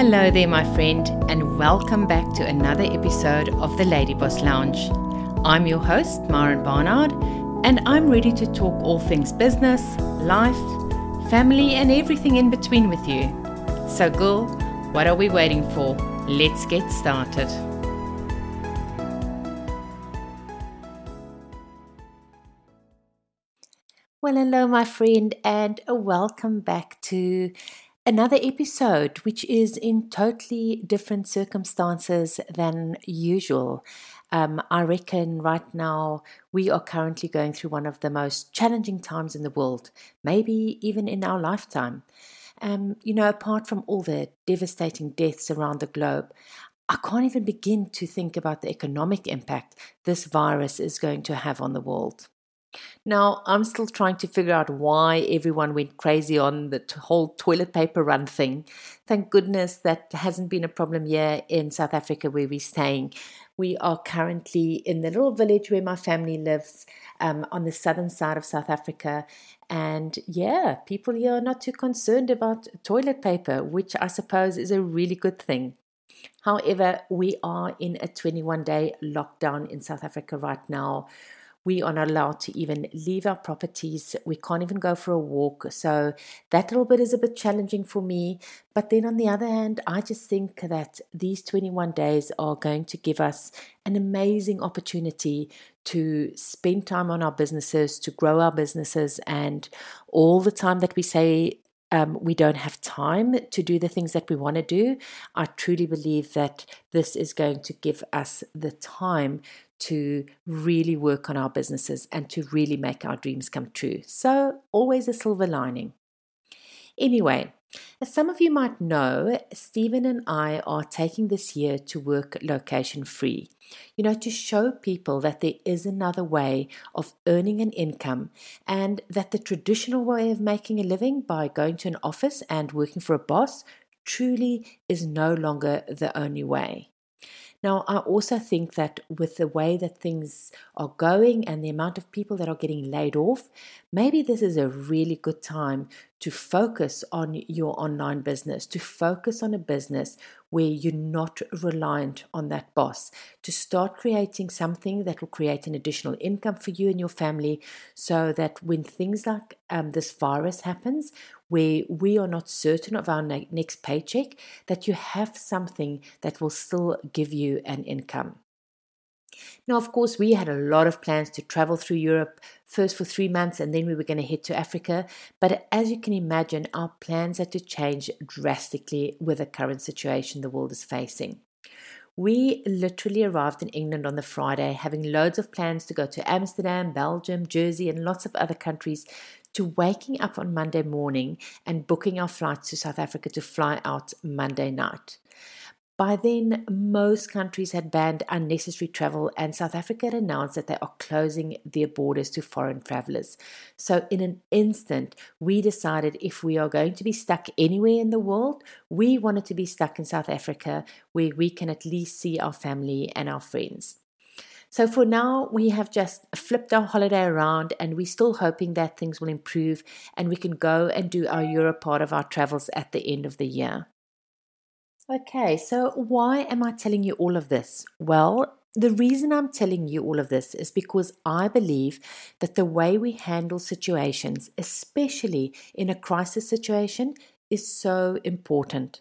Hello there, my friend, and welcome back to another episode of the Lady Boss Lounge. I'm your host, Maren Barnard, and I'm ready to talk all things business, life, family, and everything in between with you. So, girl, what are we waiting for? Let's get started. Well, hello, my friend, and welcome back to another episode, which is in totally different circumstances than usual. Um, I reckon right now we are currently going through one of the most challenging times in the world, maybe even in our lifetime. Um, you know, apart from all the devastating deaths around the globe, I can't even begin to think about the economic impact this virus is going to have on the world. Now, I'm still trying to figure out why everyone went crazy on the whole toilet paper run thing. Thank goodness that hasn't been a problem here in South Africa where we're staying. We are currently in the little village where my family lives um, on the southern side of South Africa. And yeah, people here are not too concerned about toilet paper, which I suppose is a really good thing. However, we are in a 21 day lockdown in South Africa right now we are not allowed to even leave our properties. We can't even go for a walk. So that little bit is a bit challenging for me. But then on the other hand, I just think that these 21 days are going to give us an amazing opportunity to spend time on our businesses, to grow our businesses, and all the time that we say um, we don't have time to do the things that we want to do. I truly believe that this is going to give us the time to really work on our businesses and to really make our dreams come true. So, always a silver lining. Anyway, as some of you might know, Stephen and I are taking this year to work location free. You know, to show people that there is another way of earning an income and that the traditional way of making a living by going to an office and working for a boss truly is no longer the only way. Now, I also think that with the way that things are going and the amount of people that are getting laid off, maybe this is a really good time to focus on your online business, to focus on a business where you're not reliant on that boss, to start creating something that will create an additional income for you and your family so that when things like um, this virus happens, where we are not certain of our ne- next paycheck, that you have something that will still give you an income. Now, of course, we had a lot of plans to travel through Europe, first for three months, and then we were going to head to Africa. But as you can imagine, our plans had to change drastically with the current situation the world is facing. We literally arrived in England on the Friday, having loads of plans to go to Amsterdam, Belgium, Jersey, and lots of other countries, to waking up on Monday morning and booking our flights to South Africa to fly out Monday night. By then, most countries had banned unnecessary travel, and South Africa had announced that they are closing their borders to foreign travelers. So, in an instant, we decided if we are going to be stuck anywhere in the world, we wanted to be stuck in South Africa where we can at least see our family and our friends. So for now, we have just flipped our holiday around and we're still hoping that things will improve and we can go and do our Europe part of our travels at the end of the year. Okay, so why am I telling you all of this? Well, the reason I'm telling you all of this is because I believe that the way we handle situations, especially in a crisis situation, is so important.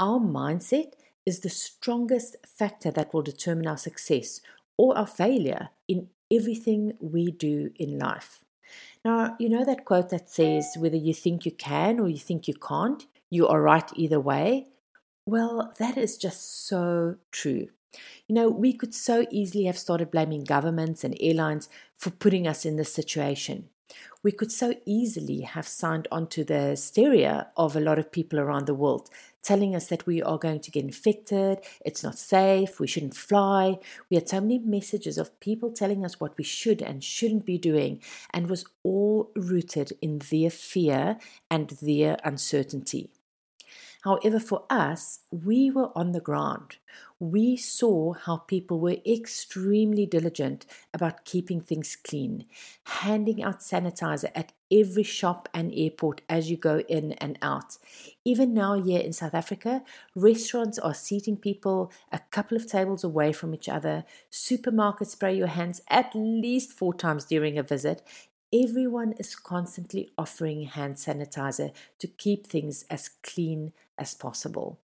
Our mindset is the strongest factor that will determine our success or our failure in everything we do in life. Now, you know that quote that says, whether you think you can or you think you can't, you are right either way. Well, that is just so true. You know, we could so easily have started blaming governments and airlines for putting us in this situation. We could so easily have signed on to the hysteria of a lot of people around the world, telling us that we are going to get infected, it's not safe, we shouldn't fly. We had so many messages of people telling us what we should and shouldn't be doing, and was all rooted in their fear and their uncertainty. However, for us, we were on the ground. We saw how people were extremely diligent about keeping things clean, handing out sanitizer at every shop and airport as you go in and out. Even now, here in South Africa, restaurants are seating people a couple of tables away from each other. Supermarkets spray your hands at least four times during a visit. Everyone is constantly offering hand sanitizer to keep things as clean as possible.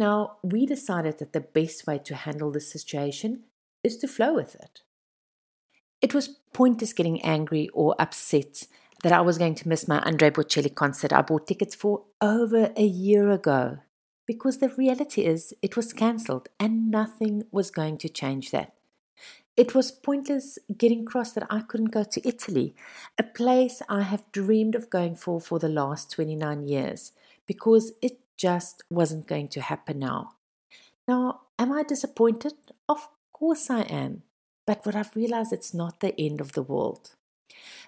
Now, we decided that the best way to handle this situation is to flow with it. It was pointless getting angry or upset that I was going to miss my Andre Bocelli concert I bought tickets for over a year ago. Because the reality is, it was cancelled and nothing was going to change that. It was pointless getting cross that I couldn't go to Italy, a place I have dreamed of going for for the last 29 years, because it just wasn't going to happen now. Now, am I disappointed? Of course I am. But what I've realized it's not the end of the world.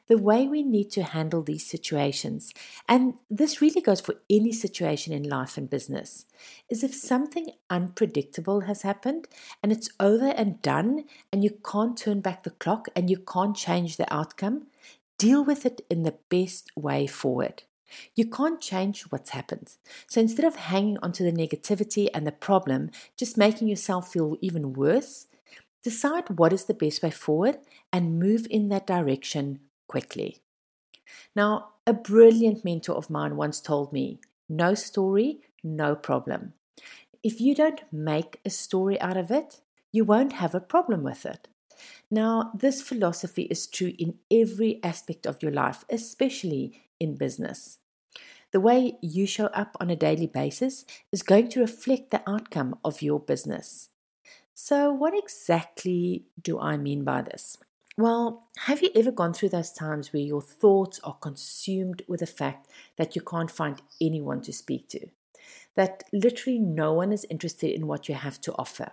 The way we need to handle these situations, and this really goes for any situation in life and business, is if something unpredictable has happened and it's over and done, and you can't turn back the clock and you can't change the outcome, deal with it in the best way forward. You can't change what's happened. So instead of hanging onto the negativity and the problem, just making yourself feel even worse, decide what is the best way forward and move in that direction quickly. Now, a brilliant mentor of mine once told me no story, no problem. If you don't make a story out of it, you won't have a problem with it. Now, this philosophy is true in every aspect of your life, especially in business. The way you show up on a daily basis is going to reflect the outcome of your business. So, what exactly do I mean by this? Well, have you ever gone through those times where your thoughts are consumed with the fact that you can't find anyone to speak to? That literally no one is interested in what you have to offer?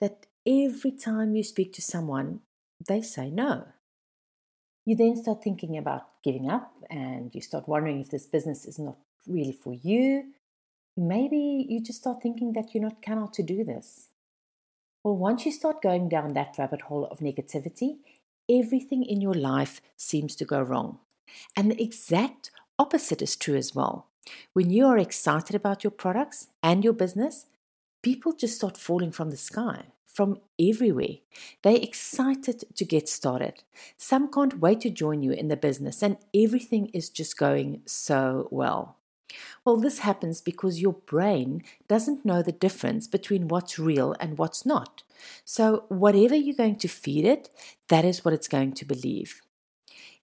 That every time you speak to someone, they say no? You then start thinking about giving up and you start wondering if this business is not really for you. Maybe you just start thinking that you're not out to do this. Well, once you start going down that rabbit hole of negativity, everything in your life seems to go wrong. And the exact opposite is true as well. When you are excited about your products and your business, people just start falling from the sky from everywhere. They're excited to get started. Some can't wait to join you in the business, and everything is just going so well. Well, this happens because your brain doesn't know the difference between what's real and what's not. So, whatever you're going to feed it, that is what it's going to believe.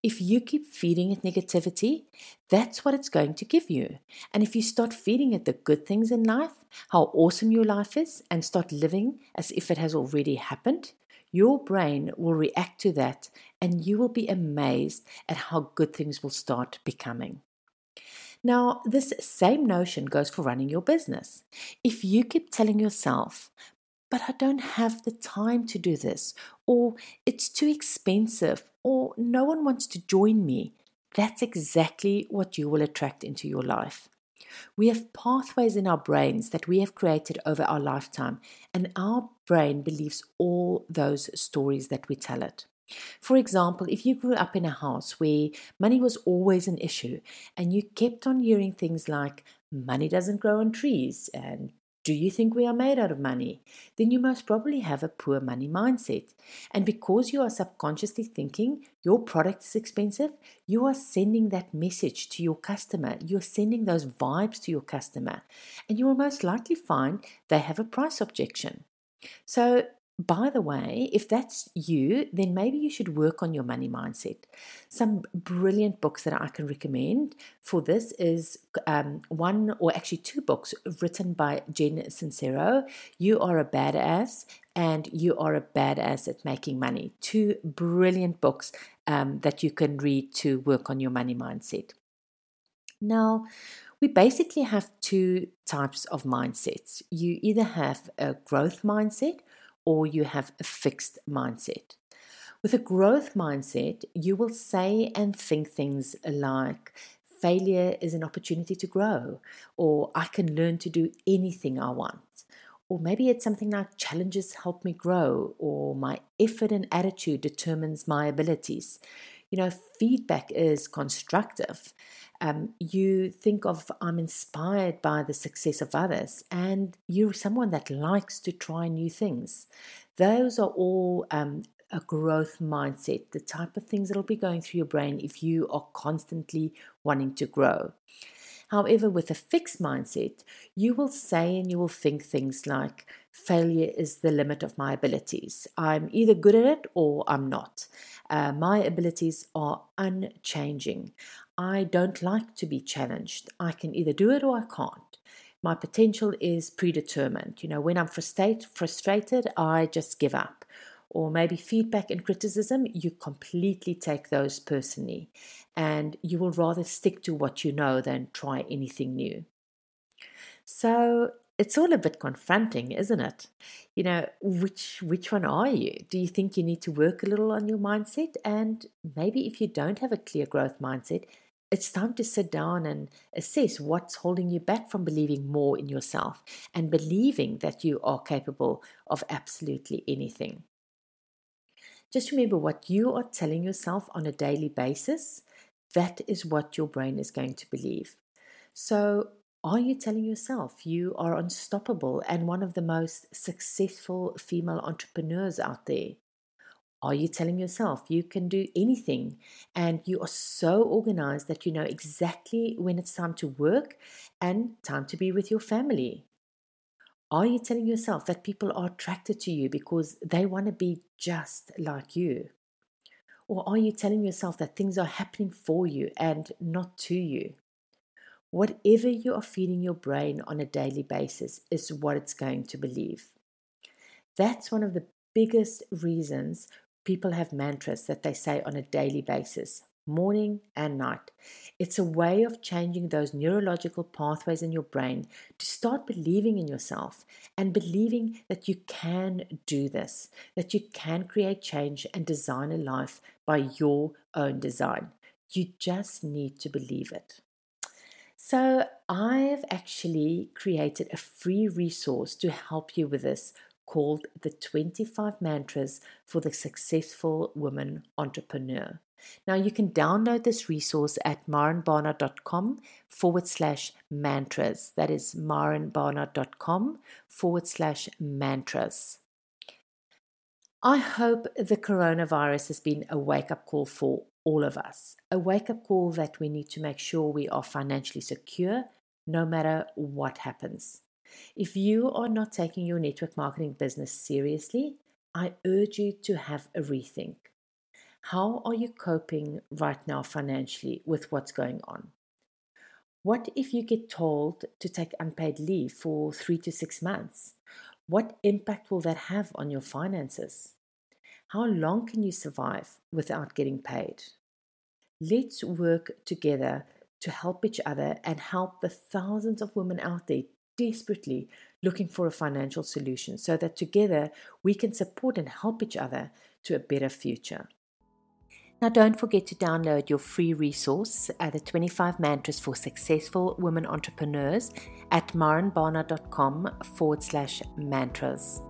If you keep feeding it negativity, that's what it's going to give you. And if you start feeding it the good things in life, how awesome your life is, and start living as if it has already happened, your brain will react to that and you will be amazed at how good things will start becoming. Now, this same notion goes for running your business. If you keep telling yourself, but I don't have the time to do this, or it's too expensive, or no one wants to join me, that's exactly what you will attract into your life. We have pathways in our brains that we have created over our lifetime, and our brain believes all those stories that we tell it. For example, if you grew up in a house where money was always an issue and you kept on hearing things like, money doesn't grow on trees and do you think we are made out of money? Then you most probably have a poor money mindset. And because you are subconsciously thinking your product is expensive, you are sending that message to your customer. You're sending those vibes to your customer. And you will most likely find they have a price objection. So by the way, if that's you, then maybe you should work on your money mindset. Some brilliant books that I can recommend for this is um, one or actually two books written by Jen Sincero. You are a badass and you are a badass at making money. Two brilliant books um, that you can read to work on your money mindset. Now, we basically have two types of mindsets. You either have a growth mindset or you have a fixed mindset. With a growth mindset, you will say and think things like, failure is an opportunity to grow, or I can learn to do anything I want, Or maybe it's something like challenges help me grow, or my effort and attitude determines my abilities. You know, feedback is constructive. Um, you think of, I'm inspired by the success of others, and you're someone that likes to try new things. Those are all um, a growth mindset, the type of things that'll be going through your brain if you are constantly wanting to grow. However, with a fixed mindset, you will say and you will think things like, failure is the limit of my abilities. I'm either good at it or I'm not. Uh, my abilities are unchanging. I don't like to be challenged. I can either do it or I can't. My potential is predetermined. You know, when I'm frustrated, frustrated, I just give up or maybe feedback and criticism, you completely take those personally and you will rather stick to what you know than try anything new. So it's all a bit confronting, isn't it? You know, which which one are you? Do you think you need to work a little on your mindset? And maybe if you don't have a clear growth mindset, it's time to sit down and assess what's holding you back from believing more in yourself and believing that you are capable of absolutely anything. Just remember what you are telling yourself on a daily basis. That is what your brain is going to believe. So, are you telling yourself you are unstoppable and one of the most successful female entrepreneurs out there? Are you telling yourself you can do anything and you are so organized that you know exactly when it's time to work and time to be with your family? Are you telling yourself that people are attracted to you because they want to be just like you? Or are you telling yourself that things are happening for you and not to you? Whatever you are feeding your brain on a daily basis is what it's going to believe. That's one of the biggest reasons people have mantras that they say on a daily basis morning and night. It's a way of changing those neurological pathways in your brain to start believing in yourself and believing that you can do this, that you can create change and design a life by your own design. You just need to believe it. So, I've actually created a free resource to help you with this called the 25 Mantras for the Successful Woman Entrepreneur. Now, you can download this resource at marenbarnard.com forward slash mantras. That is marenbarnard.com forward slash mantras. I hope the coronavirus has been a wake up call for all of us, a wake up call that we need to make sure we are financially secure no matter what happens. If you are not taking your network marketing business seriously, I urge you to have a rethink. How are you coping right now financially with what's going on? What if you get told to take unpaid leave for three to six months? What impact will that have on your finances? How long can you survive without getting paid? Let's work together to help each other and help the thousands of women out there desperately looking for a financial solution so that together we can support and help each other to a better future. Now, don't forget to download your free resource at the 25 Mantras for Successful Women Entrepreneurs at marenbarnard.com forward slash mantras.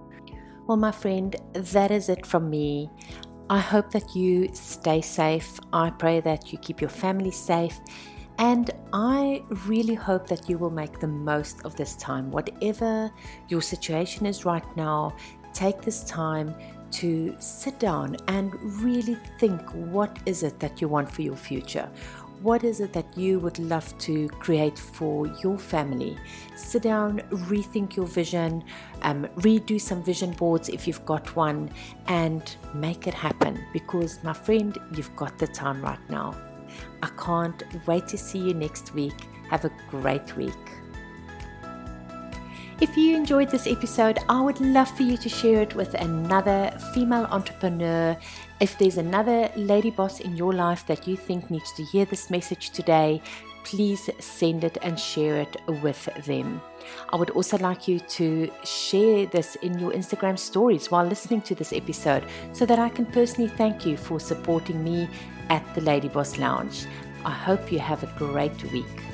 Well, my friend, that is it from me. I hope that you stay safe. I pray that you keep your family safe. And I really hope that you will make the most of this time. Whatever your situation is right now, take this time to sit down and really think what is it that you want for your future? What is it that you would love to create for your family? Sit down, rethink your vision, um, redo some vision boards if you've got one, and make it happen because, my friend, you've got the time right now. I can't wait to see you next week. Have a great week. If you enjoyed this episode, I would love for you to share it with another female entrepreneur. If there's another lady boss in your life that you think needs to hear this message today, please send it and share it with them. I would also like you to share this in your Instagram stories while listening to this episode so that I can personally thank you for supporting me at the Lady Boss Lounge. I hope you have a great week.